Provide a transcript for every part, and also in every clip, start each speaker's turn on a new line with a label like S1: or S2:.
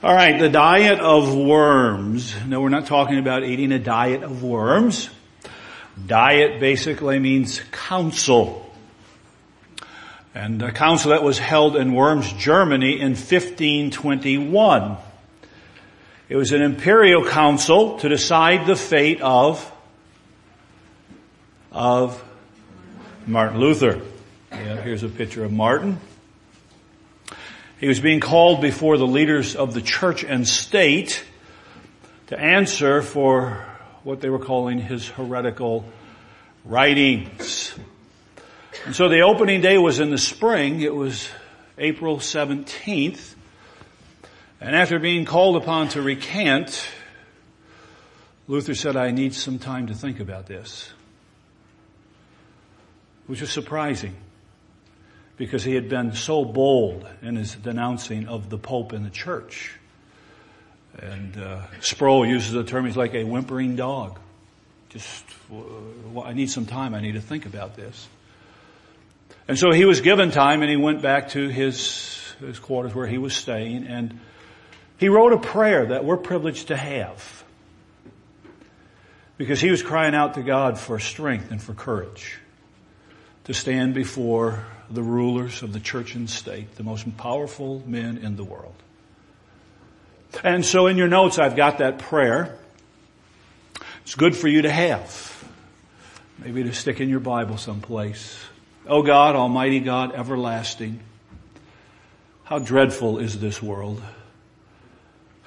S1: All right, the diet of worms. No, we're not talking about eating a diet of worms. Diet basically means council. And a council that was held in Worms, Germany in 1521. It was an imperial council to decide the fate of, of Martin Luther. Yeah, here's a picture of Martin. He was being called before the leaders of the church and state to answer for what they were calling his heretical writings. And so the opening day was in the spring. It was April 17th. And after being called upon to recant, Luther said, I need some time to think about this. Which was surprising because he had been so bold in his denouncing of the Pope and the Church. And uh, Sproul uses the term, he's like a whimpering dog. Just, I need some time, I need to think about this. And so he was given time and he went back to his, his quarters where he was staying and he wrote a prayer that we're privileged to have. Because he was crying out to God for strength and for courage to stand before the rulers of the church and state, the most powerful men in the world. And so in your notes, I've got that prayer. It's good for you to have. Maybe to stick in your Bible someplace. Oh God, Almighty God, everlasting. How dreadful is this world.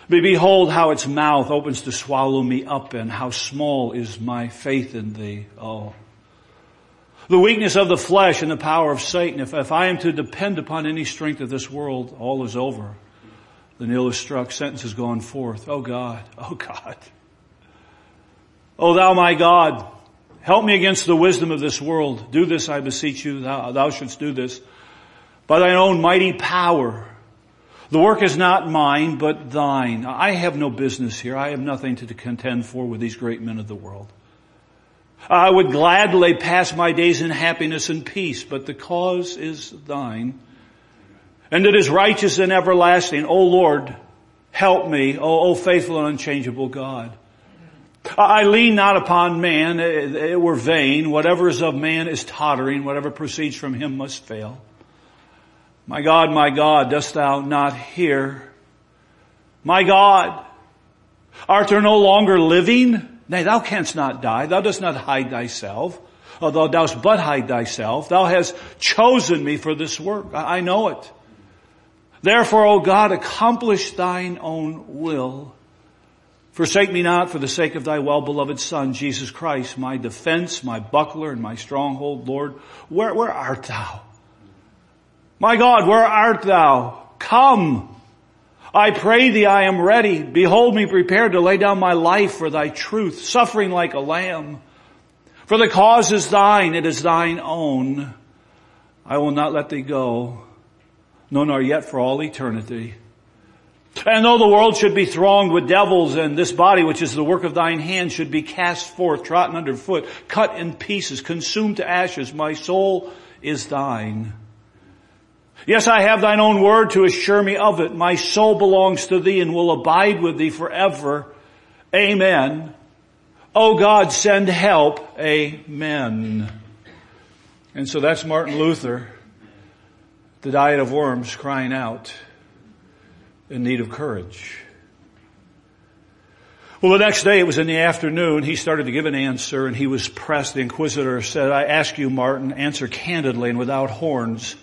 S1: Behold how its mouth opens to swallow me up and how small is my faith in thee. Oh, the weakness of the flesh and the power of Satan. If, if I am to depend upon any strength of this world, all is over. The nail is struck, sentence is gone forth. Oh God, oh God. Oh thou my God, help me against the wisdom of this world. Do this, I beseech you, thou, thou shouldst do this. By thine own mighty power. The work is not mine, but thine. I have no business here. I have nothing to contend for with these great men of the world. I would gladly pass my days in happiness and peace, but the cause is thine. And it is righteous and everlasting. O Lord, help me, O, o faithful and unchangeable God. I lean not upon man, it, it were vain. Whatever is of man is tottering, whatever proceeds from him must fail. My God, my God, dost thou not hear? My God, art thou no longer living? Nay, thou canst not die. Thou dost not hide thyself. Although thou dost but hide thyself. Thou hast chosen me for this work. I know it. Therefore, O God, accomplish thine own will. Forsake me not for the sake of thy well-beloved son, Jesus Christ, my defense, my buckler, and my stronghold, Lord. Where, where art thou? My God, where art thou? Come. I pray thee, I am ready. Behold me prepared to lay down my life for thy truth, suffering like a lamb. For the cause is thine, it is thine own. I will not let thee go, no nor yet for all eternity. And though the world should be thronged with devils and this body which is the work of thine hand should be cast forth, trodden under foot, cut in pieces, consumed to ashes, my soul is thine. Yes, I have thine own word to assure me of it. My soul belongs to thee and will abide with thee forever. Amen. O God, send help. Amen. And so that's Martin Luther, the diet of worms crying out in need of courage. Well, the next day, it was in the afternoon, he started to give an answer and he was pressed. The inquisitor said, I ask you, Martin, answer candidly and without horns.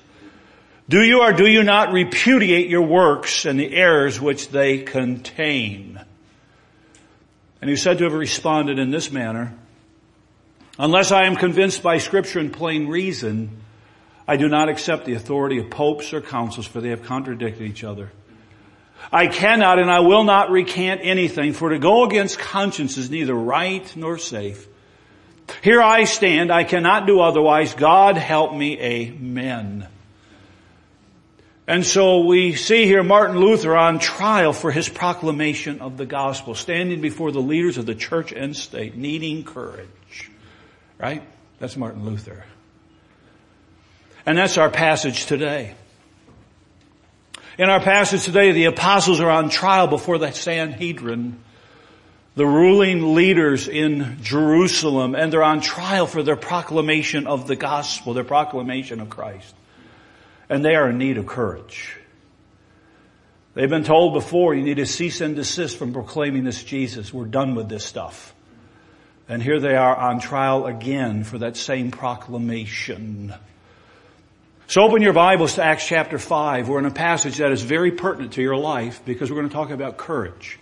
S1: Do you or do you not repudiate your works and the errors which they contain? And he said to have responded in this manner, unless I am convinced by scripture and plain reason, I do not accept the authority of popes or councils for they have contradicted each other. I cannot and I will not recant anything for to go against conscience is neither right nor safe. Here I stand. I cannot do otherwise. God help me. Amen. And so we see here Martin Luther on trial for his proclamation of the gospel, standing before the leaders of the church and state, needing courage. Right? That's Martin Luther. And that's our passage today. In our passage today, the apostles are on trial before the Sanhedrin, the ruling leaders in Jerusalem, and they're on trial for their proclamation of the gospel, their proclamation of Christ. And they are in need of courage. They've been told before you need to cease and desist from proclaiming this Jesus. We're done with this stuff. And here they are on trial again for that same proclamation. So open your Bibles to Acts chapter 5. We're in a passage that is very pertinent to your life because we're going to talk about courage.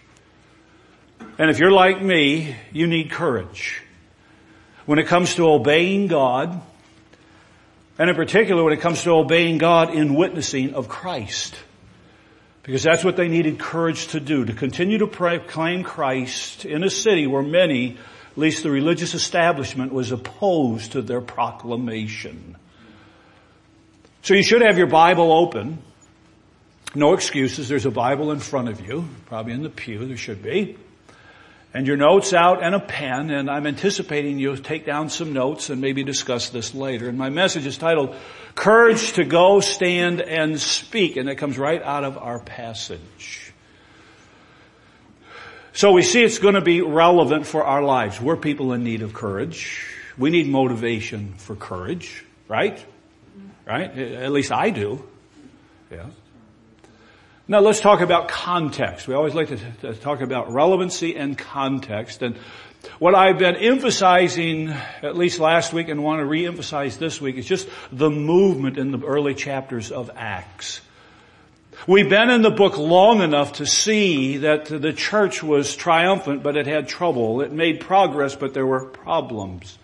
S1: And if you're like me, you need courage. When it comes to obeying God, and in particular when it comes to obeying God in witnessing of Christ. Because that's what they needed courage to do, to continue to proclaim Christ in a city where many, at least the religious establishment, was opposed to their proclamation. So you should have your Bible open. No excuses. There's a Bible in front of you, probably in the pew. There should be. And your notes out and a pen, and I'm anticipating you'll take down some notes and maybe discuss this later. And my message is titled, Courage to Go, Stand, and Speak, and it comes right out of our passage. So we see it's going to be relevant for our lives. We're people in need of courage. We need motivation for courage, right? Right? At least I do. Yeah. Now let's talk about context. We always like to, to, talk about relevancy and context. And what I've been emphasizing, at least last week and want to re-emphasize this week, is just the movement in the early chapters of Acts. We've been in the book long enough to see that the church was triumphant, but it had trouble. It made progress, but there were problems.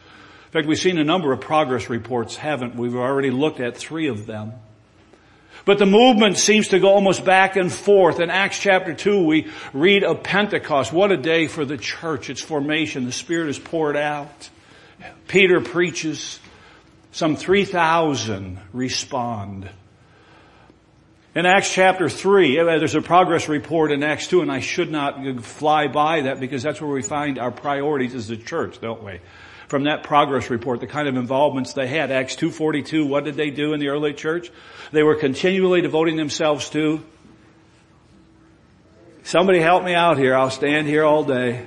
S1: In fact, we've seen a number of progress reports, haven't we? We've already looked at three of them. But the movement seems to go almost back and forth. In Acts chapter 2, we read of Pentecost. What a day for the church, its formation. The Spirit is poured out. Peter preaches. Some 3,000 respond. In Acts chapter 3, uh, there's a progress report in Acts 2, and I should not fly by that because that's where we find our priorities as a church, don't we? From that progress report, the kind of involvements they had. Acts 2.42, what did they do in the early church? They were continually devoting themselves to, somebody help me out here, I'll stand here all day.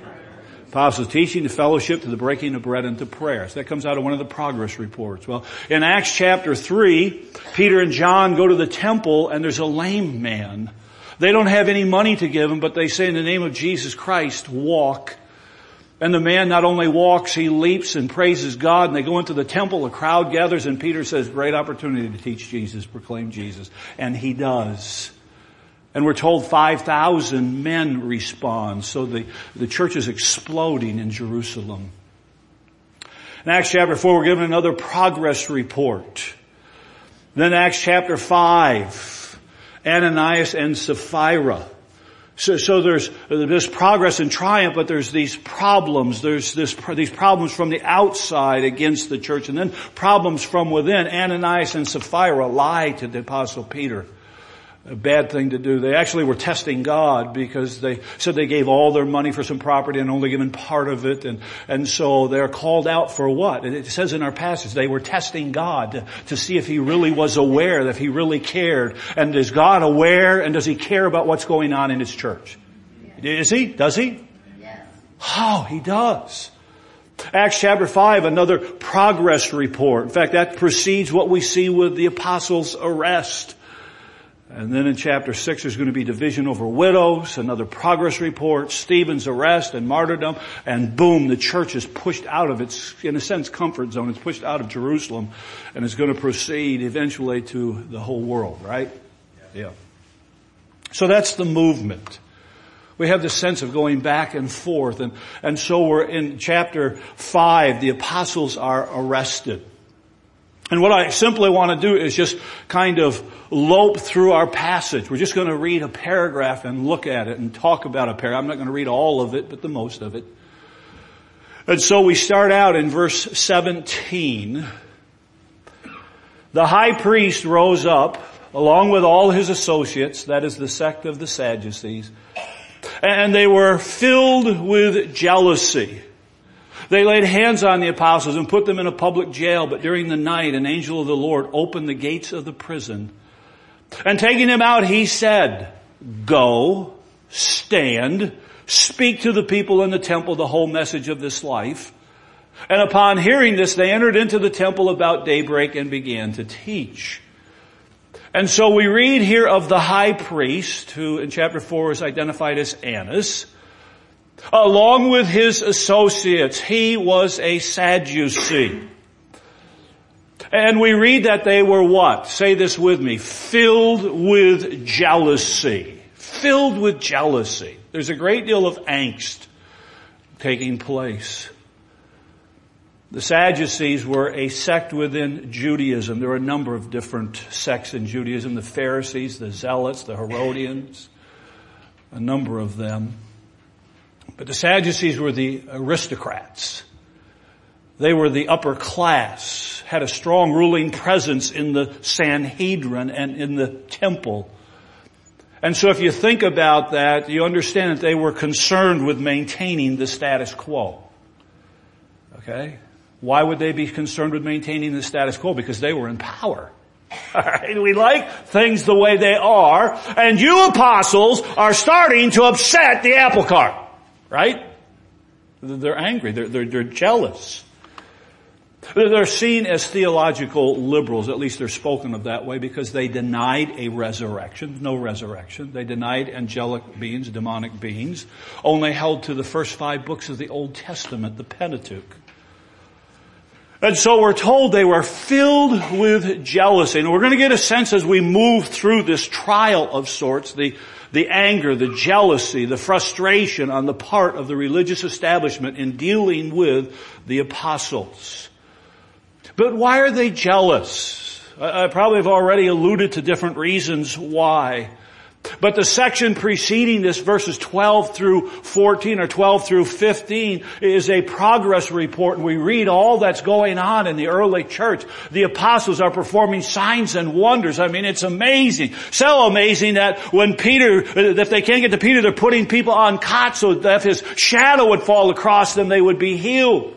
S1: Apostles teaching, to fellowship, to the breaking of bread, and to prayer. So that comes out of one of the progress reports. Well, in Acts chapter 3, Peter and John go to the temple and there's a lame man. They don't have any money to give him, but they say in the name of Jesus Christ, walk. And the man not only walks, he leaps and praises God and they go into the temple, a crowd gathers and Peter says, great opportunity to teach Jesus, proclaim Jesus. And he does. And we're told 5,000 men respond. So the, the church is exploding in Jerusalem. In Acts chapter 4, we're given another progress report. Then Acts chapter 5, Ananias and Sapphira. So, so there's this progress and triumph, but there's these problems. There's this, these problems from the outside against the church, and then problems from within. Ananias and Sapphira lie to the apostle Peter a bad thing to do. They actually were testing God because they said they gave all their money for some property and only given part of it. And, and so they're called out for what? And it says in our passage, they were testing God to, to see if he really was aware, if he really cared. And is God aware and does he care about what's going on in his church? Is he? Does he? Yes. Oh, he does. Acts chapter 5, another progress report. In fact, that precedes what we see with the apostles' arrest. And then in chapter 6 there's going to be division over widows, another progress report, Stephen's arrest and martyrdom, and boom, the church is pushed out of its, in a sense, comfort zone. It's pushed out of Jerusalem and is going to proceed eventually to the whole world, right? Yeah. So that's the movement. We have this sense of going back and forth and, and so we're in chapter 5, the apostles are arrested. And what I simply want to do is just kind of lope through our passage. We're just going to read a paragraph and look at it and talk about a paragraph. I'm not going to read all of it, but the most of it. And so we start out in verse 17. The high priest rose up along with all his associates, that is the sect of the Sadducees, and they were filled with jealousy. They laid hands on the apostles and put them in a public jail, but during the night an angel of the Lord opened the gates of the prison And taking them out, he said, go, stand, speak to the people in the temple the whole message of this life. And upon hearing this, they entered into the temple about daybreak and began to teach. And so we read here of the high priest, who in chapter 4 is identified as Annas, along with his associates. He was a Sadducee. And we read that they were what? Say this with me. Filled with jealousy. Filled with jealousy. There's a great deal of angst taking place. The Sadducees were a sect within Judaism. There were a number of different sects in Judaism. The Pharisees, the Zealots, the Herodians, a number of them. But the Sadducees were the aristocrats. They were the upper class, had a strong ruling presence in the Sanhedrin and in the temple. And so if you think about that, you understand that they were concerned with maintaining the status quo. Okay? Why would they be concerned with maintaining the status quo? Because they were in power. Alright, we like things the way they are, and you apostles are starting to upset the apple cart. Right? They're angry, they're, they're, they're jealous. They're seen as theological liberals, at least they're spoken of that way, because they denied a resurrection, no resurrection. They denied angelic beings, demonic beings, only held to the first five books of the Old Testament, the Pentateuch. And so we're told they were filled with jealousy. And we're going to get a sense as we move through this trial of sorts, the, the anger, the jealousy, the frustration on the part of the religious establishment in dealing with the apostles. But why are they jealous? I probably have already alluded to different reasons why. But the section preceding this, verses 12 through 14 or 12 through 15, is a progress report and we read all that's going on in the early church. The apostles are performing signs and wonders. I mean, it's amazing. So amazing that when Peter, if they can't get to Peter, they're putting people on cots so that if his shadow would fall across them, they would be healed.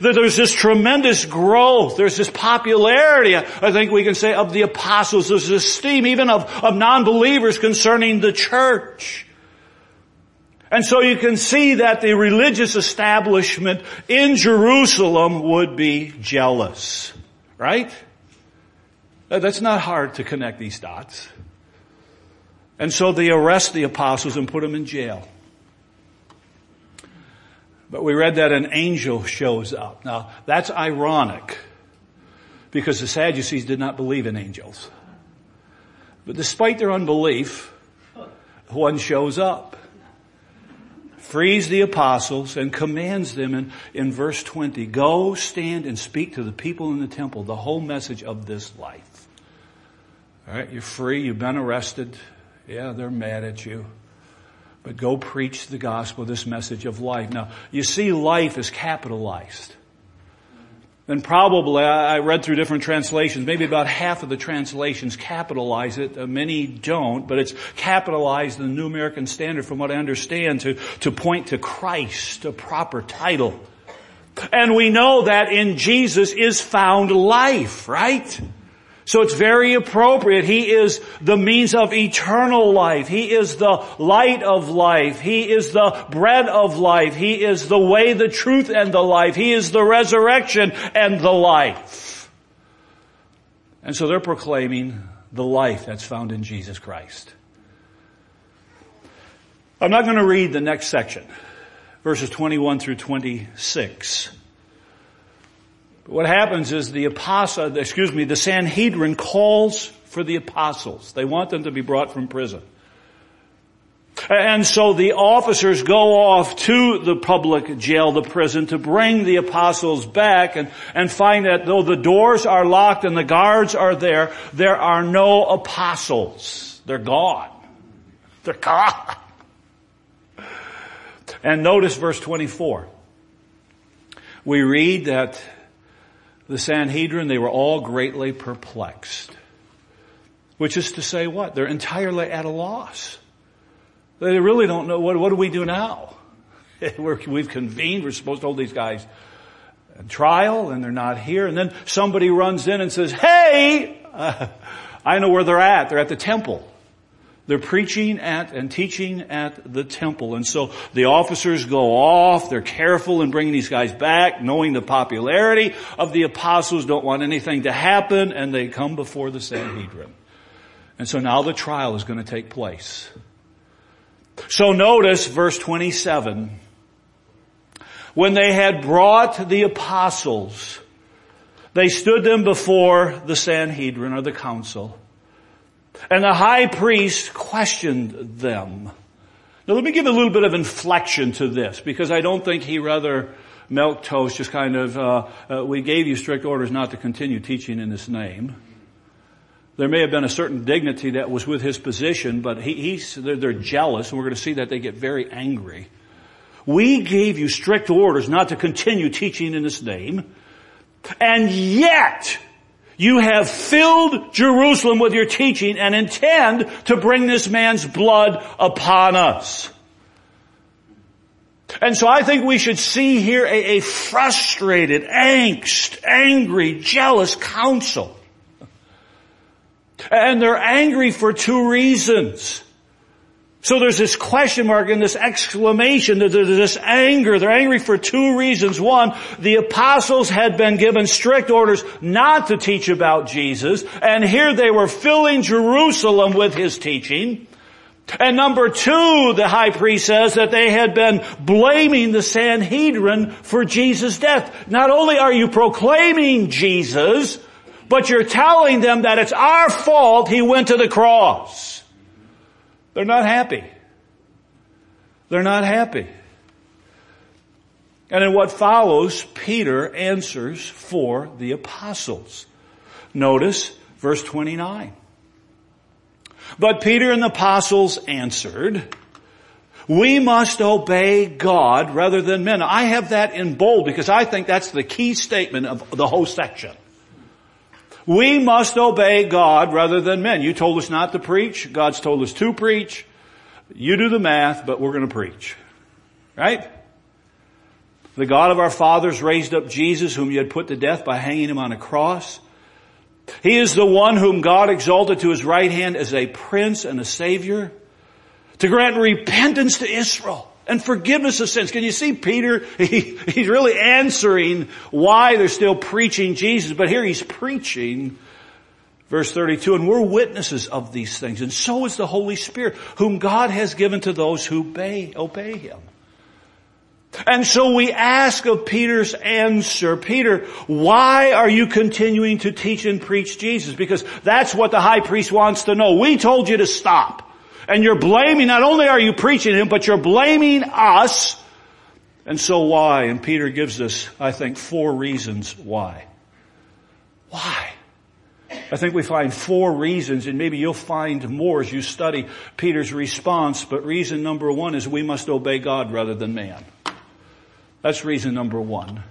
S1: There's this tremendous growth. There's this popularity, I think we can say, of the apostles. There's this esteem even of, of non-believers concerning the church. And so you can see that the religious establishment in Jerusalem would be jealous. Right? That's not hard to connect these dots. And so they arrest the apostles and put them in jail. But we read that an angel shows up. Now, that's ironic because the Sadducees did not believe in angels. But despite their unbelief, one shows up, frees the apostles and commands them in, in verse 20, go stand and speak to the people in the temple the whole message of this life. Alright, you're free, you've been arrested. Yeah, they're mad at you but go preach the gospel, this message of life. Now, you see life is capitalized. And probably, I read through different translations, maybe about half of the translations capitalize it, uh, many don't, but it's capitalized in the New American Standard from what I understand to, to point to Christ, a proper title. And we know that in Jesus is found life, right? So it's very appropriate. He is the means of eternal life. He is the light of life. He is the bread of life. He is the way, the truth, and the life. He is the resurrection and the life. And so they're proclaiming the life that's found in Jesus Christ. I'm not going to read the next section, verses 21 through 26. What happens is the apostle, excuse me, the Sanhedrin calls for the apostles. They want them to be brought from prison. And so the officers go off to the public jail, the prison, to bring the apostles back and, and find that though the doors are locked and the guards are there, there are no apostles. They're gone. They're gone. And notice verse 24. We read that the Sanhedrin, they were all greatly perplexed. Which is to say what? They're entirely at a loss. They really don't know, what, what do we do now? we have convened, we're supposed to hold these guys a trial and they're not here. And then somebody runs in and says, hey, uh, I know where they're at. They're at the temple. They're preaching at and teaching at the temple. And so the officers go off. They're careful in bringing these guys back, knowing the popularity of the apostles, don't want anything to happen, and they come before the Sanhedrin. And so now the trial is going to take place. So notice verse 27. When they had brought the apostles, they stood them before the Sanhedrin or the council. And the high priest questioned them. Now let me give a little bit of inflection to this because I don't think he rather milk toast just kind of, uh, uh, we gave you strict orders not to continue teaching in this name. There may have been a certain dignity that was with his position, but he, he's, they're, they're jealous and we're going to see that they get very angry. We gave you strict orders not to continue teaching in this name. And yet, you have filled Jerusalem with your teaching and intend to bring this man's blood upon us. And so I think we should see here a, a frustrated, angst, angry, jealous council. And they're angry for two reasons. So there's this question mark and this exclamation, there's this anger. They're angry for two reasons. One, the apostles had been given strict orders not to teach about Jesus, and here they were filling Jerusalem with his teaching. And number two, the high priest says that they had been blaming the Sanhedrin for Jesus' death. Not only are you proclaiming Jesus, but you're telling them that it's our fault he went to the cross. They're not happy. They're not happy. And in what follows, Peter answers for the apostles. Notice verse 29. But Peter and the apostles answered, we must obey God rather than men. I have that in bold because I think that's the key statement of the whole section. We must obey God rather than men. You told us not to preach. God's told us to preach. You do the math, but we're going to preach. Right? The God of our fathers raised up Jesus whom you had put to death by hanging him on a cross. He is the one whom God exalted to his right hand as a prince and a savior to grant repentance to Israel and forgiveness of sins. Can you see Peter? He, he's really answering why they're still preaching Jesus, but here he's preaching verse 32, and we're witnesses of these things, and so is the Holy Spirit, whom God has given to those who obey, obey Him. And so we ask of Peter's answer, Peter, why are you continuing to teach and preach Jesus? Because that's what the high priest wants to know. We told you to stop. And you're blaming, not only are you preaching him, but you're blaming us. And so why? And Peter gives us, I think, four reasons why. Why? I think we find four reasons, and maybe you'll find more as you study Peter's response, but reason number one is we must obey God rather than man. That's reason number one.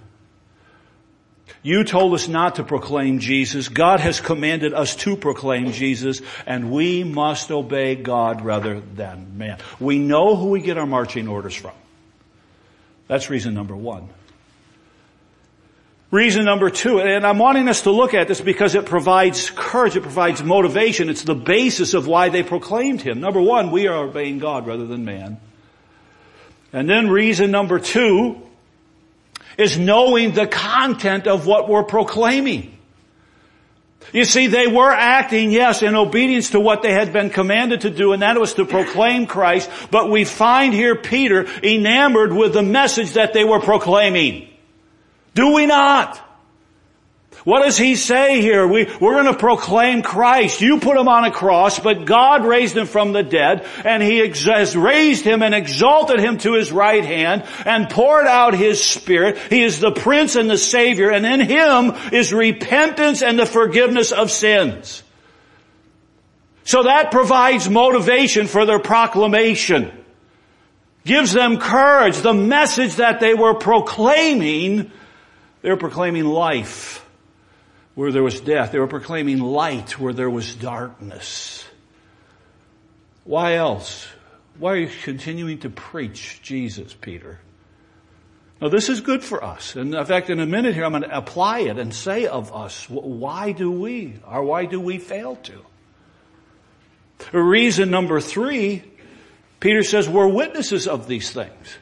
S1: You told us not to proclaim Jesus. God has commanded us to proclaim Jesus, and we must obey God rather than man. We know who we get our marching orders from. That's reason number one. Reason number two, and I'm wanting us to look at this because it provides courage, it provides motivation, it's the basis of why they proclaimed Him. Number one, we are obeying God rather than man. And then reason number two, is knowing the content of what we're proclaiming. You see, they were acting, yes, in obedience to what they had been commanded to do, and that was to proclaim Christ, but we find here Peter enamored with the message that they were proclaiming. Do we not? What does he say here? We, we're going to proclaim Christ. You put him on a cross, but God raised him from the dead, and he has raised him and exalted him to his right hand and poured out his spirit. He is the prince and the savior, and in him is repentance and the forgiveness of sins. So that provides motivation for their proclamation. Gives them courage. The message that they were proclaiming, they're proclaiming life where there was death. They were proclaiming light where there was darkness. Why else? Why are you continuing to preach Jesus, Peter? Now this is good for us. And in fact, in a minute here, I'm going to apply it and say of us, why do we, or why do we fail to? Reason number three, Peter says we're witnesses of these things.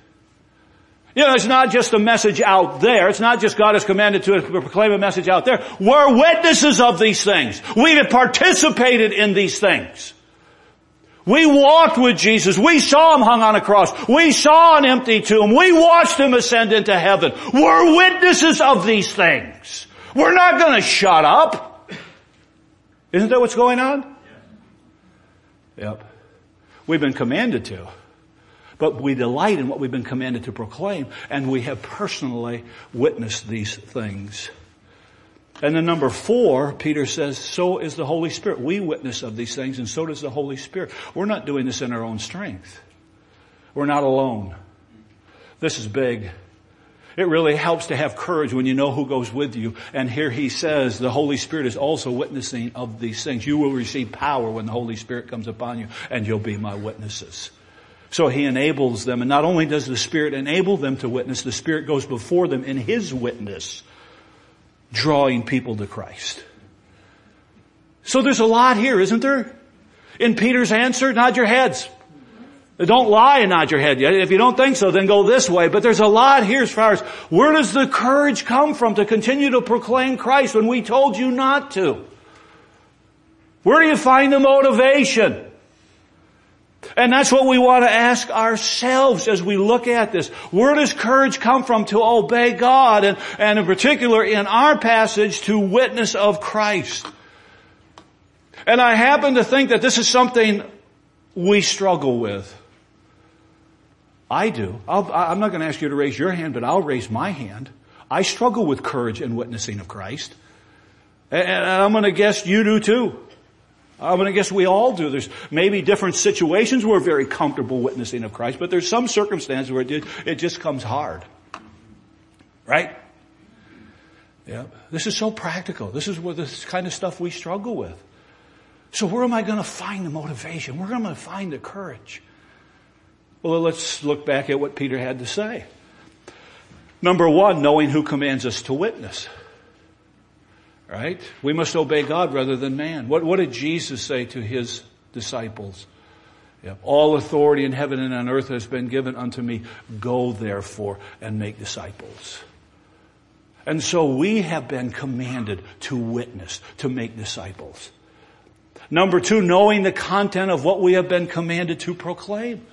S1: You know, it's not just a message out there. It's not just God has commanded to proclaim a message out there. We're witnesses of these things. We have participated in these things. We walked with Jesus. We saw Him hung on a cross. We saw an empty tomb. We watched Him ascend into heaven. We're witnesses of these things. We're not gonna shut up. Isn't that what's going on? Yep. We've been commanded to. But we delight in what we've been commanded to proclaim, and we have personally witnessed these things. And then number four, Peter says, so is the Holy Spirit. We witness of these things and so does the Holy Spirit. We're not doing this in our own strength. We're not alone. This is big. It really helps to have courage when you know who goes with you. And here he says the Holy Spirit is also witnessing of these things. You will receive power when the Holy Spirit comes upon you and you'll be my witnesses. So he enables them and not only does the Spirit enable them to witness, the Spirit goes before them in his witness drawing people to Christ. So there's a lot here, isn't there? In Peter's answer, nod your heads. Don't lie and nod your head. yet. If you don't think so, then go this way. But there's a lot here as far as where does the courage come from to continue to proclaim Christ when we told you not to? Where do you find the motivation? And that's what we want to ask ourselves as we look at this. Where does courage come from to obey God and, and in particular in our passage to witness of Christ? And I happen to think that this is something we struggle with. I do. i am not going to ask you to raise your hand, but I'll raise my hand. I struggle with courage and witnessing of Christ. And I'm going to guess you do too. Uh, I mean, I guess we all do. There's maybe different situations where we're very comfortable witnessing of Christ, but there's some circumstances where it, it just comes hard. Right? Yeah. This is so practical. This is where this kind of stuff we struggle with. So where am I going to find the motivation? Where am I going to find the courage? Well, let's look back at what Peter had to say. Number one, knowing who commands us to witness. Right? We must obey God rather than man. What, what did Jesus say to his disciples? All authority in heaven and on earth has been given unto me. Go therefore and make disciples. And so we have been commanded to witness, to make disciples. Number two, knowing the content of what we have been commanded to proclaim.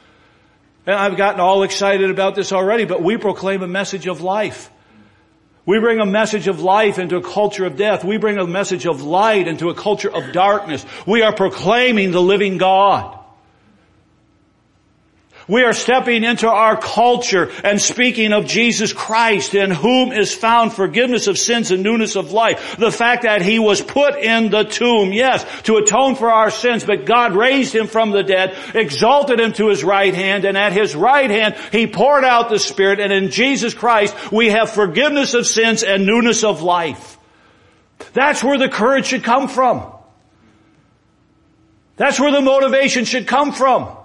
S1: And I've gotten all excited about this already, but we proclaim a message of life. We bring a message of life into a culture of death. We bring a message of light into a culture of darkness. We are proclaiming the living God. We are stepping into our culture and speaking of Jesus Christ in whom is found forgiveness of sins and newness of life. The fact that He was put in the tomb, yes, to atone for our sins, but God raised Him from the dead, exalted Him to His right hand, and at His right hand He poured out the Spirit, and in Jesus Christ we have forgiveness of sins and newness of life. That's where the courage should come from. That's where the motivation should come from.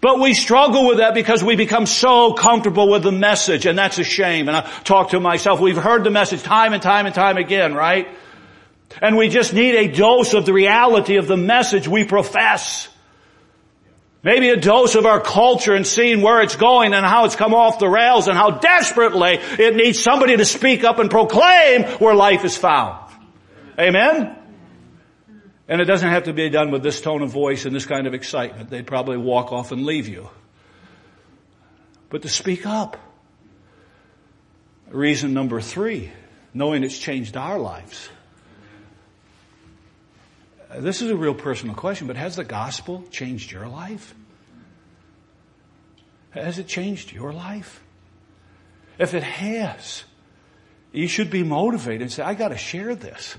S1: But we struggle with that because we become so comfortable with the message and that's a shame. And I talk to myself, we've heard the message time and time and time again, right? And we just need a dose of the reality of the message we profess. Maybe a dose of our culture and seeing where it's going and how it's come off the rails and how desperately it needs somebody to speak up and proclaim where life is found. Amen? And it doesn't have to be done with this tone of voice and this kind of excitement. They'd probably walk off and leave you. But to speak up. Reason number three, knowing it's changed our lives. This is a real personal question, but has the gospel changed your life? Has it changed your life? If it has, you should be motivated and say, I gotta share this.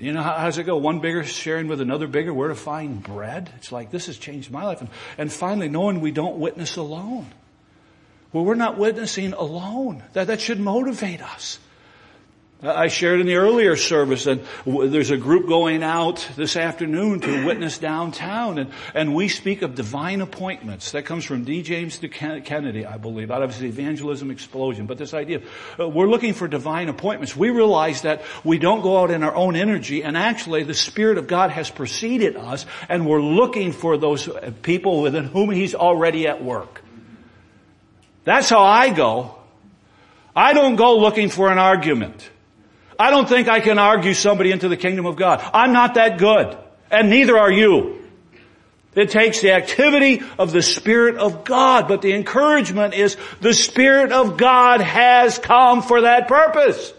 S1: You know, how, does it go? One bigger sharing with another bigger, where to find bread? It's like, this has changed my life. And, and finally, knowing we don't witness alone. Well, we're not witnessing alone. That, that should motivate us. I shared in the earlier service that there's a group going out this afternoon to witness downtown and, and we speak of divine appointments. That comes from D. James Kennedy, I believe, out of his evangelism explosion. But this idea, uh, we're looking for divine appointments. We realize that we don't go out in our own energy and actually the Spirit of God has preceded us and we're looking for those people within whom He's already at work. That's how I go. I don't go looking for an argument. I don't think I can argue somebody into the kingdom of God. I'm not that good. And neither are you. It takes the activity of the Spirit of God, but the encouragement is the Spirit of God has come for that purpose.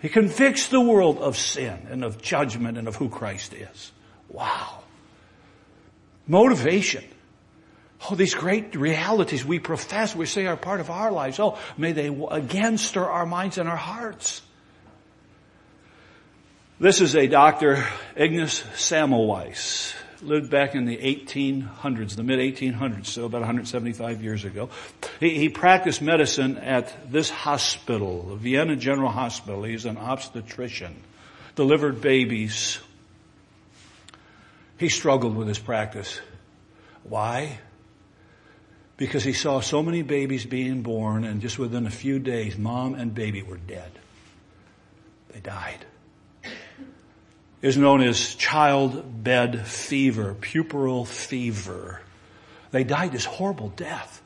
S1: He convicts the world of sin and of judgment and of who Christ is. Wow. Motivation. Oh, these great realities we profess, we say are part of our lives. Oh, may they again stir our minds and our hearts. This is a Dr. Ignaz Semmelweis. Lived back in the 1800s, the mid 1800s, so about 175 years ago. He, he practiced medicine at this hospital, the Vienna General Hospital. He's an obstetrician. Delivered babies. He struggled with his practice. Why? Because he saw so many babies being born and just within a few days, mom and baby were dead. They died. Is known as child bed fever, puerperal fever. They died this horrible death.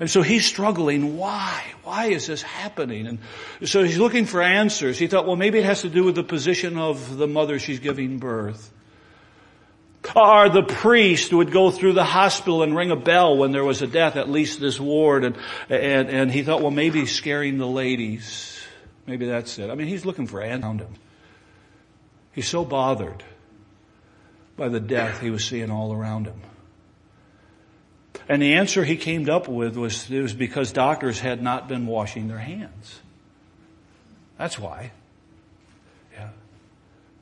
S1: And so he's struggling. Why? Why is this happening? And so he's looking for answers. He thought, well, maybe it has to do with the position of the mother she's giving birth. Or the priest would go through the hospital and ring a bell when there was a death, at least this ward, and, and, and he thought, well, maybe he's scaring the ladies. Maybe that's it. I mean, he's looking for around him. He's so bothered by the death he was seeing all around him. And the answer he came up with was it was because doctors had not been washing their hands. That's why.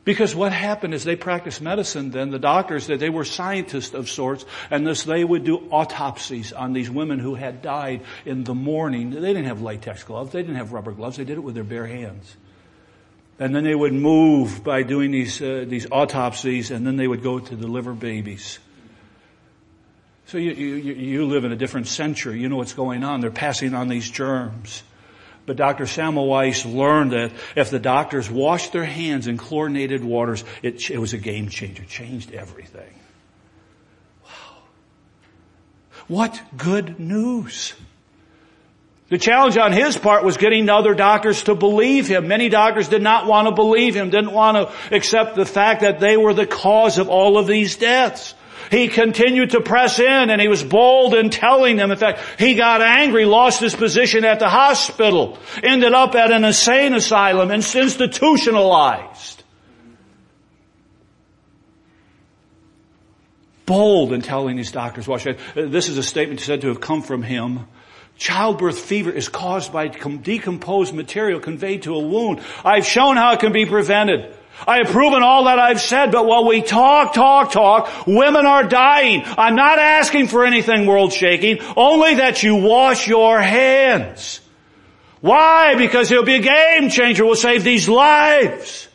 S1: Because what happened is they practiced medicine then, the doctors, that they were scientists of sorts, and this they would do autopsies on these women who had died in the morning. They didn't have latex gloves, they didn't have rubber gloves, they did it with their bare hands. And then they would move by doing these, uh, these autopsies, and then they would go to deliver babies. So you, you, you live in a different century, you know what's going on, they're passing on these germs. But Dr. Semmelweis learned that if the doctors washed their hands in chlorinated waters, it, it was a game changer. Changed everything. Wow. What good news. The challenge on his part was getting other doctors to believe him. Many doctors did not want to believe him, didn't want to accept the fact that they were the cause of all of these deaths. He continued to press in and he was bold in telling them. In fact, he got angry, lost his position at the hospital, ended up at an insane asylum and institutionalized. Bold in telling these doctors, watch, uh, this is a statement said to have come from him. Childbirth fever is caused by decomposed material conveyed to a wound. I've shown how it can be prevented. I have proven all that I've said, but while we talk, talk, talk, women are dying. I'm not asking for anything world shaking, only that you wash your hands. Why? Because it'll be a game changer. We'll save these lives.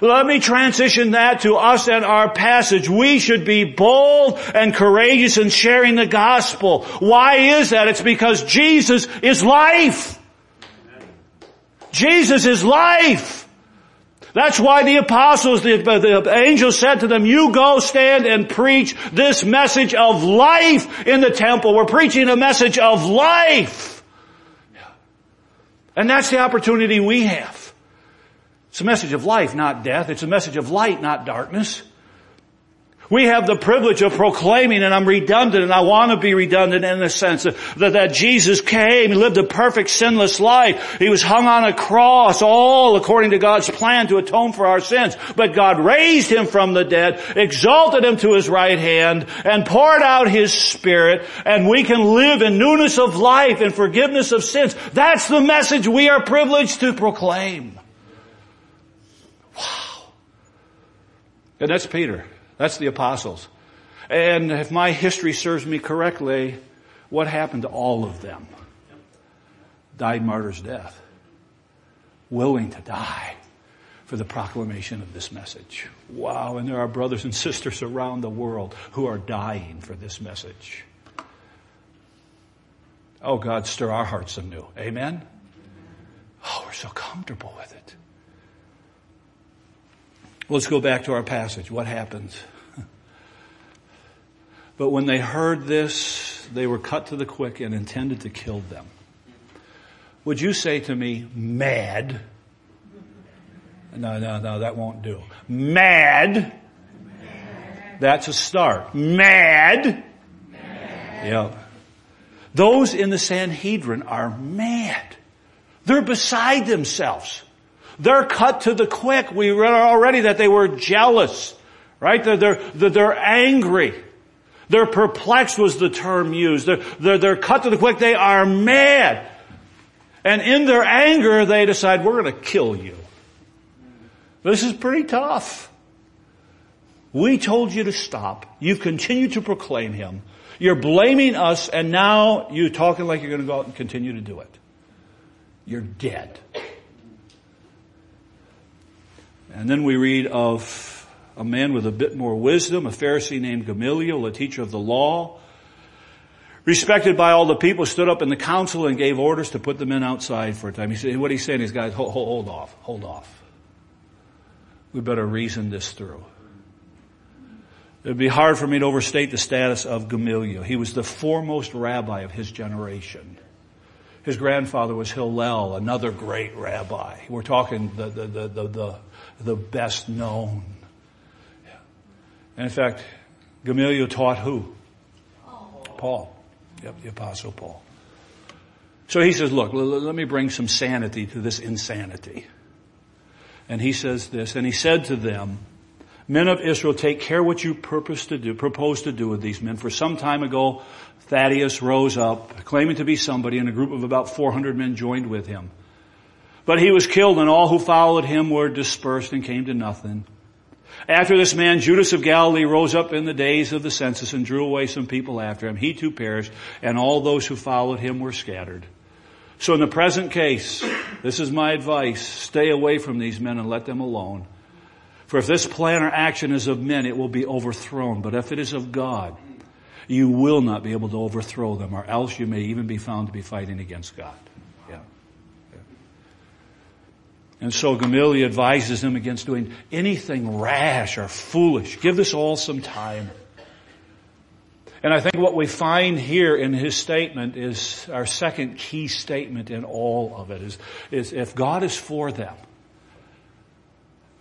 S1: Let me transition that to us and our passage. We should be bold and courageous in sharing the gospel. Why is that? It's because Jesus is life. Jesus is life. That's why the apostles, the, the said to them, you go stand and preach this message of life in the temple. We're preaching a message of life. And that's the opportunity we have. It's a message of life, not death. It's a message of light, not darkness. We have the privilege of proclaiming, and I'm redundant, and I want to be redundant in the sense that, that Jesus came, lived a perfect sinless life. He was hung on a cross, all according to God's plan to atone for our sins. But God raised Him from the dead, exalted Him to His right hand, and poured out His Spirit, and we can live in newness of life and forgiveness of sins. That's the message we are privileged to proclaim. Wow. And that's Peter. That's the apostles. And if my history serves me correctly, what happened to all of them? Died martyr's death. willing to die for the proclamation of this message. Wow, and there are brothers and sisters around the world who are dying for this message. Oh God, stir our hearts anew. Amen? Oh, we're so comfortable with it. Let's go back to our passage. What happens? but when they heard this, they were cut to the quick and intended to kill them. Would you say to me, mad? No, no, no, that won't do. Mad. Mad. That's a start. Mad. Mad. Yeah. Those in the Sanhedrin are mad. They're beside themselves. They're cut to the quick. We read already that they were jealous, right? They're, they're, they're angry. They're perplexed was the term used. They're, they're, they're cut to the quick. They are mad. And in their anger, they decide, we're going to kill you. This is pretty tough. We told you to stop. You've continued to proclaim him. You're blaming us and now you're talking like you're going to go out and continue to do it. You're dead. And then we read of a man with a bit more wisdom, a Pharisee named Gamaliel, a teacher of the law, respected by all the people, stood up in the council and gave orders to put the men outside for a time. He said, what he's saying is, guys, hold, hold off, hold off. We better reason this through. It'd be hard for me to overstate the status of Gamaliel. He was the foremost rabbi of his generation. His grandfather was Hillel, another great rabbi. We're talking the, the, the, the, the, best known. And in fact, Gamaliel taught who? Paul. Yep, the apostle Paul. So he says, look, let me bring some sanity to this insanity. And he says this, and he said to them, men of Israel, take care what you purpose to do, propose to do with these men. For some time ago, Theudas rose up, claiming to be somebody, and a group of about 400 men joined with him. But he was killed and all who followed him were dispersed and came to nothing. After this man, Judas of Galilee rose up in the days of the census and drew away some people after him. He too perished and all those who followed him were scattered. So in the present case, this is my advice, stay away from these men and let them alone. For if this plan or action is of men, it will be overthrown. But if it is of God, you will not be able to overthrow them or else you may even be found to be fighting against God. Yeah. And so Gamaliel advises them against doing anything rash or foolish. Give this all some time. And I think what we find here in his statement is our second key statement in all of it is, is if God is for them,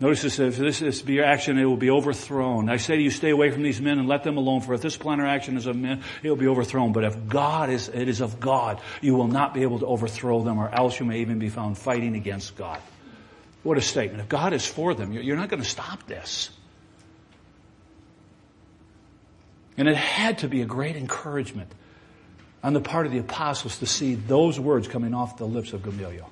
S1: Notice this, if this is be your action, it will be overthrown. I say to you, stay away from these men and let them alone, for if this plan or action is of men, it will be overthrown. But if God is, it is of God, you will not be able to overthrow them, or else you may even be found fighting against God. What a statement. If God is for them, you're not going to stop this. And it had to be a great encouragement on the part of the apostles to see those words coming off the lips of Gamaliel.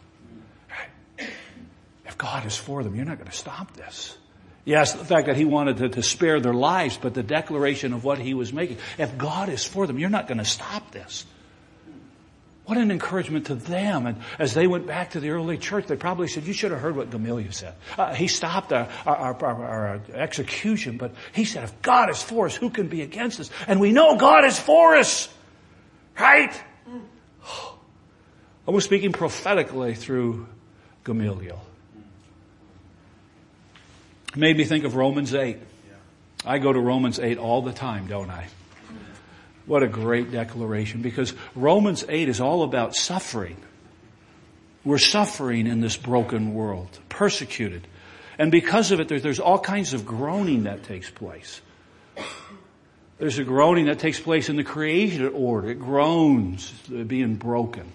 S1: If God is for them, you're not going to stop this. Yes, the fact that he wanted to, to, spare their lives, but the declaration of what he was making. If God is for them, you're not going to stop this. What an encouragement to them. And as they went back to the early church, they probably said, you should have heard what Gamaliel said. Uh, he stopped our, our, our, our, execution, but he said, if God is for us, who can be against us? And we know God is for us. Right? I was speaking prophetically through Gamaliel. It made me think of Romans 8. I go to Romans 8 all the time, don't I? What a great declaration because Romans 8 is all about suffering. We're suffering in this broken world, persecuted. And because of it, there's all kinds of groaning that takes place. There's a groaning that takes place in the created order. It groans, uh, being broken.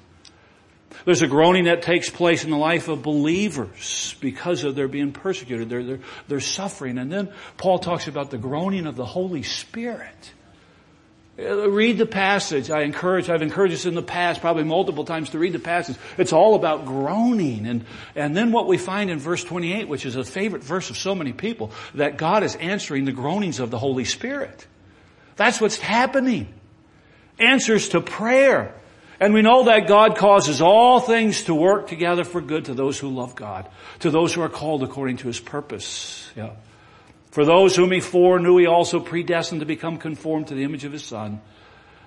S1: There's a groaning that takes place in the life of believers because of their being persecuted. They're, they're, they're suffering. And then Paul talks about the groaning of the Holy Spirit. Uh, read the passage. I encourage, I've encouraged us in the past, probably multiple times to read the passage. It's all about groaning. And, and then what we find in verse 28, which is a favorite verse of so many people, that God is answering the groanings of the Holy Spirit. That's what's happening. Answers to prayer. And we know that God causes all things to work together for good to those who love God, to those who are called according to his purpose. Yeah. For those whom he foreknew, he also predestined to become conformed to the image of his son,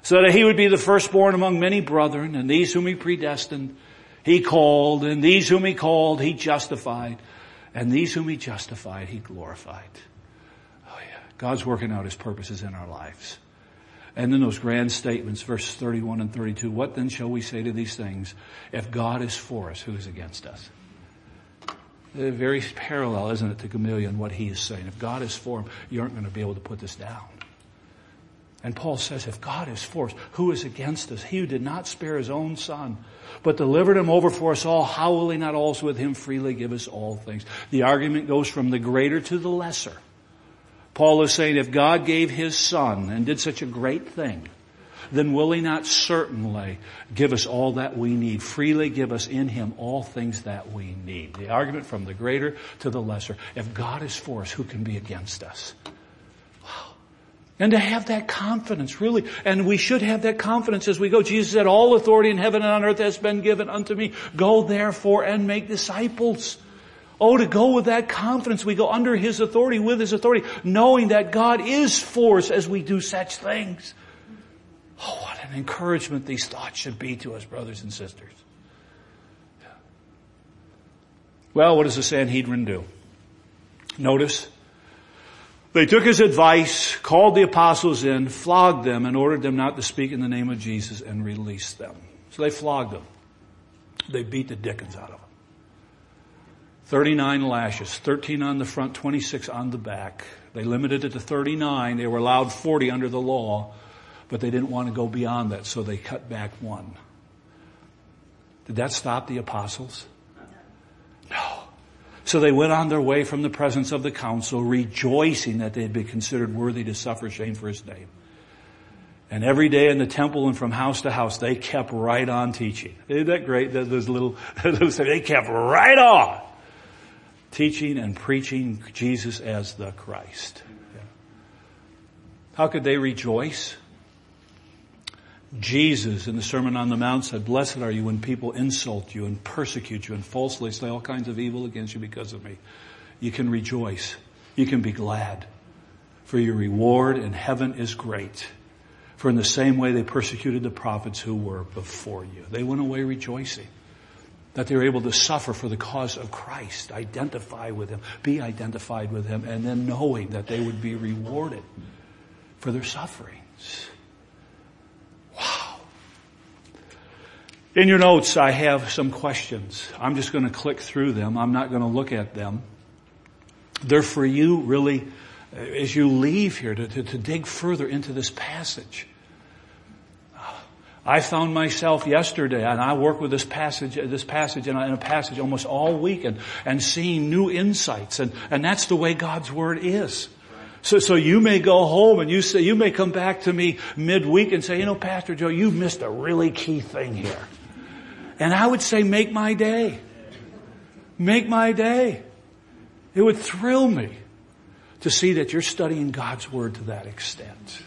S1: so that he would be the firstborn among many brethren, and these whom he predestined, he called, and these whom he called, he justified, and these whom he justified, he glorified. Oh yeah. God's working out his purposes in our lives. And then those grand statements, verses 31 and 32, what then shall we say to these things? If God is for us, who is against us? Uh, very parallel, isn't it, to Gamaliel what he is saying. If God is for him, you aren't going to be able to put this down. And Paul says, if God is for us, who is against us? He who did not spare his own son, but delivered him over for us all, how will he not also with him freely give us all things? The argument goes from the greater to the lesser. Paul is saying if God gave his son and did such a great thing, then will he not certainly give us all that we need, freely give us in him all things that we need? The argument from the greater to the lesser. If God is for us, who can be against us? Wow. And to have that confidence, really, and we should have that confidence as we go. Jesus said, all authority in heaven and on earth has been given unto me. Go therefore and make disciples. Oh, to go with that confidence, we go under His authority, with His authority, knowing that God is for us as we do such things. Oh, what an encouragement these thoughts should be to us, brothers and sisters. Well, what does the Sanhedrin do? Notice, they took his advice, called the apostles in, flogged them, and ordered them not to speak in the name of Jesus and released them. So they flogged them. They beat the dickens out of them. 39 lashes, 13 on the front, 26 on the back. They limited it to 39. They were allowed 40 under the law but they didn't want to go beyond that, so they cut back one. Did that stop the apostles? No. So they went on their way from the presence of the council, rejoicing that they had been considered worthy to suffer shame for his name. And every day in the temple and from house to house, they kept right on teaching. Isn't that great? Those little, they kept right on teaching and preaching Jesus as the Christ. How could they rejoice? Jesus in the Sermon on the Mount said, blessed are you when people insult you and persecute you and falsely say all kinds of evil against you because of me. You can rejoice. You can be glad. For your reward in heaven is great. For in the same way they persecuted the prophets who were before you. They went away rejoicing that they were able to suffer for the cause of Christ, identify with Him, be identified with Him, and then knowing that they would be rewarded for their sufferings. In your notes, I have some questions. I'm just going to click through them. I'm not going to look at them. They're for you really uh, as you leave here to, to, to dig further into this passage. I found myself yesterday, and I work with this passage, this passage, and a passage almost all week, and, and seeing new insights, and, and that's the way God's Word is. So, so you may go home and you say, you may come back to me midweek and say, you know, Pastor Joe, you've missed a really key thing here. And I would say, make my day. Make my day. It would thrill me to see that you're studying God's Word to that extent.